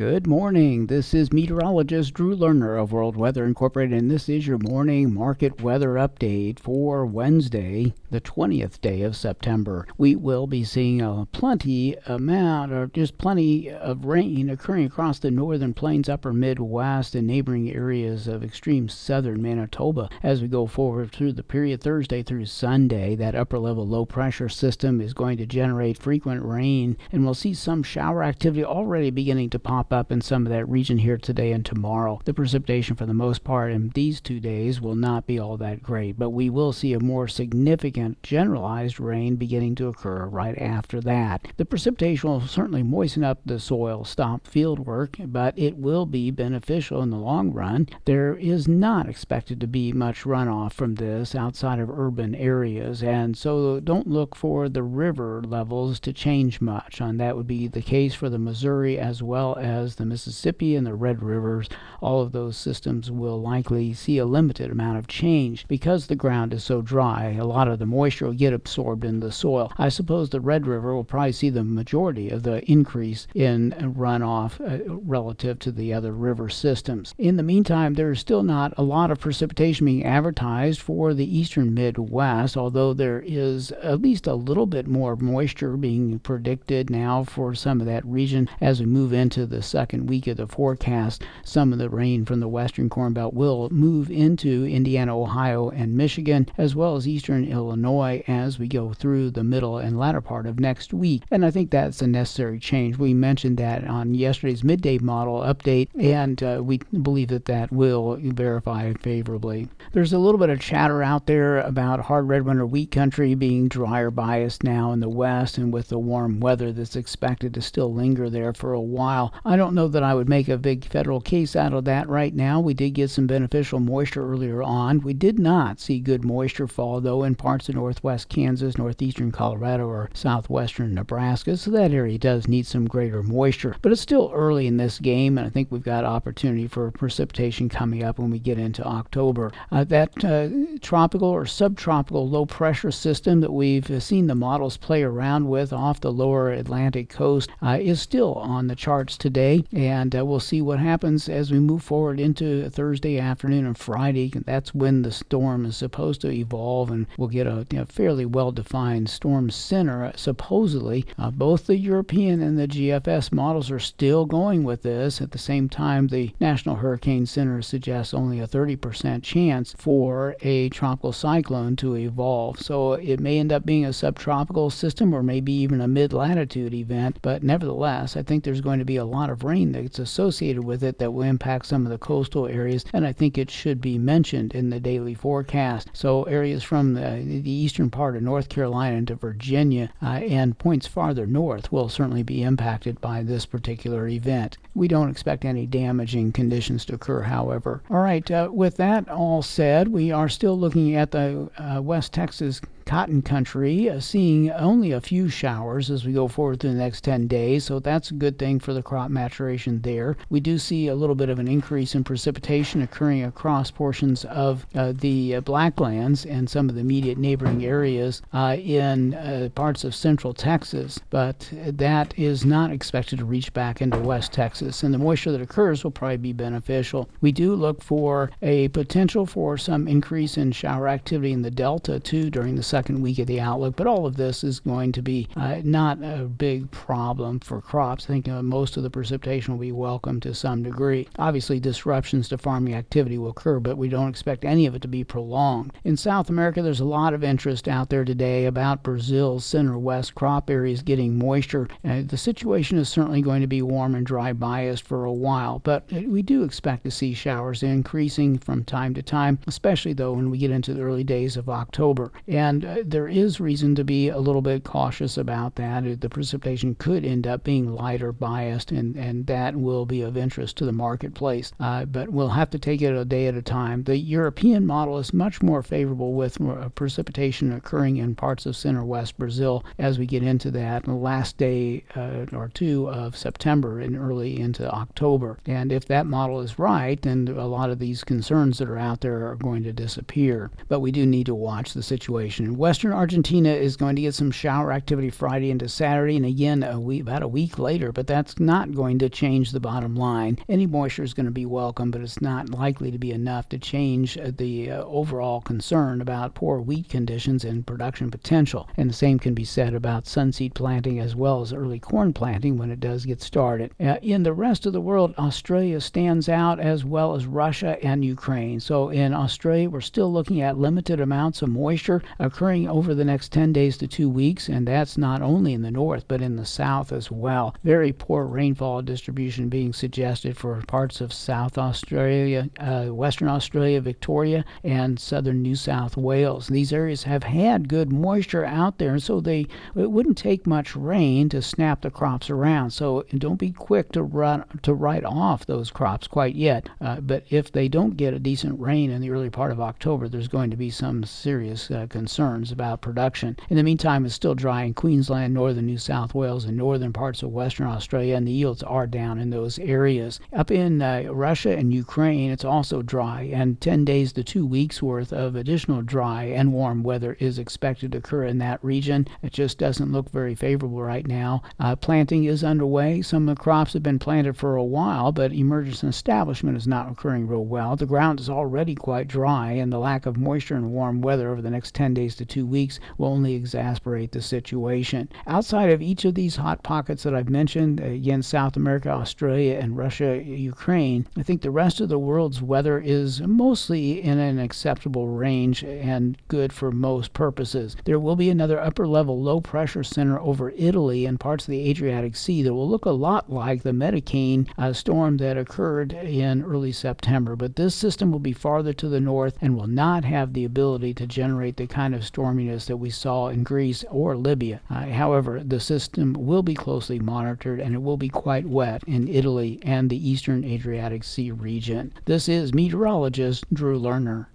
Good morning. This is meteorologist Drew Lerner of World Weather Incorporated, and this is your morning market weather update for Wednesday, the 20th day of September. We will be seeing a plenty amount, or just plenty of rain occurring across the northern plains, upper Midwest, and neighboring areas of extreme southern Manitoba as we go forward through the period Thursday through Sunday. That upper level low pressure system is going to generate frequent rain, and we'll see some shower activity already beginning to pop up in some of that region here today and tomorrow. The precipitation, for the most part, in these two days will not be all that great, but we will see a more significant generalized rain beginning to occur right after that. The precipitation will certainly moisten up the soil, stop field work, but it will be beneficial in the long run. There is not expected to be much runoff from this outside of urban areas, and so don't look for the river levels to change much. And that would be the case for the Missouri as well as the Mississippi and the Red Rivers, all of those systems will likely see a limited amount of change because the ground is so dry. A lot of the moisture will get absorbed in the soil. I suppose the Red River will probably see the majority of the increase in runoff uh, relative to the other river systems. In the meantime, there is still not a lot of precipitation being advertised for the eastern Midwest, although there is at least a little bit more moisture being predicted now for some of that region as we move into the second week of the forecast, some of the rain from the western Corn Belt will move into Indiana, Ohio, and Michigan, as well as eastern Illinois as we go through the middle and latter part of next week. And I think that's a necessary change. We mentioned that on yesterday's midday model update, and uh, we believe that that will verify favorably. There's a little bit of chatter out there about hard red winter wheat country being drier biased now in the west, and with the warm weather that's expected to still linger there for a while. I don't know that I would make a big federal case out of that right now. We did get some beneficial moisture earlier on. We did not see good moisture fall, though, in parts of northwest Kansas, northeastern Colorado, or southwestern Nebraska, so that area does need some greater moisture. But it's still early in this game, and I think we've got opportunity for precipitation coming up when we get into October. Uh, that uh, tropical or subtropical low pressure system that we've seen the models play around with off the lower Atlantic coast uh, is still on the charts today today, and uh, we'll see what happens as we move forward into Thursday afternoon and Friday. That's when the storm is supposed to evolve, and we'll get a you know, fairly well defined storm center. Supposedly, uh, both the European and the GFS models are still going with this. At the same time, the National Hurricane Center suggests only a 30% chance for a tropical cyclone to evolve. So it may end up being a subtropical system or maybe even a mid latitude event, but nevertheless, I think there's going to be a lot of rain that's associated with it that will impact some of the coastal areas, and I think it should be mentioned in the daily forecast. So areas from the, the eastern part of North Carolina into Virginia uh, and points farther north will certainly be impacted by this particular event. We don't expect any damaging conditions to occur, however. All right, uh, with that all said, we are still looking at the uh, West Texas cotton country, uh, seeing only a few showers as we go forward through the next 10 days. So that's a good thing for the crop maturation there. We do see a little bit of an increase in precipitation occurring across portions of uh, the uh, Blacklands and some of the immediate neighboring areas uh, in uh, parts of central Texas, but that is not expected to reach back into West Texas. And the moisture that occurs will probably be beneficial. We do look for a potential for some increase in shower activity in the Delta too during the second second week of the outlook. But all of this is going to be uh, not a big problem for crops. I think uh, most of the precipitation will be welcome to some degree. Obviously, disruptions to farming activity will occur, but we don't expect any of it to be prolonged. In South America, there's a lot of interest out there today about Brazil's center west crop areas getting moisture. Uh, the situation is certainly going to be warm and dry biased for a while, but uh, we do expect to see showers increasing from time to time, especially though when we get into the early days of October. And uh, there is reason to be a little bit cautious about that. The precipitation could end up being lighter biased, and, and that will be of interest to the marketplace. Uh, but we'll have to take it a day at a time. The European model is much more favorable with uh, precipitation occurring in parts of center west Brazil as we get into that last day uh, or two of September and early into October. And if that model is right, then a lot of these concerns that are out there are going to disappear. But we do need to watch the situation western Argentina is going to get some shower activity Friday into Saturday, and again a week, about a week later. But that's not going to change the bottom line. Any moisture is going to be welcome, but it's not likely to be enough to change uh, the uh, overall concern about poor wheat conditions and production potential. And the same can be said about sunseed planting as well as early corn planting when it does get started. Uh, in the rest of the world, Australia stands out as well as Russia and Ukraine. So in Australia, we're still looking at limited amounts of moisture occurring over the next 10 days to two weeks, and that's not only in the north but in the south as well. Very poor rainfall distribution being suggested for parts of South Australia, uh, Western Australia, Victoria, and southern New South Wales. These areas have had good moisture out there, so they it wouldn't take much rain to snap the crops around. So don't be quick to run to write off those crops quite yet. Uh, but if they don't get a decent rain in the early part of October, there's going to be some serious uh, concerns about production. In the meantime, it's still dry in Queensland, northern New South Wales, and northern parts of Western Australia, and the yields are down in those areas. Up in uh, Russia and Ukraine, it's also dry, and 10 days to two weeks worth of additional dry and warm weather is expected to occur in that region. It just doesn't look very favorable right now. Uh, planting is underway. Some of the crops have been planted for a while, but emergence and establishment is not occurring real well. The ground is already quite dry, and the lack of moisture and warm weather over the next 10 days to two weeks will only exasperate the situation. Outside of each of these hot pockets that I've mentioned, again, South America, Australia, and Russia, Ukraine, I think the rest of the world's weather is mostly in an acceptable range and good for most purposes. There will be another upper level low pressure center over Italy and parts of the Adriatic Sea that will look a lot like the Medicane uh, storm that occurred in early September. But this system will be farther to the north and will not have the ability to generate the kind of storminess that we saw in Greece or Libya. Uh, however, the system will be closely monitored and it will be quite wet in Italy and the eastern Adriatic Sea region. This is meteorologist Drew Lerner.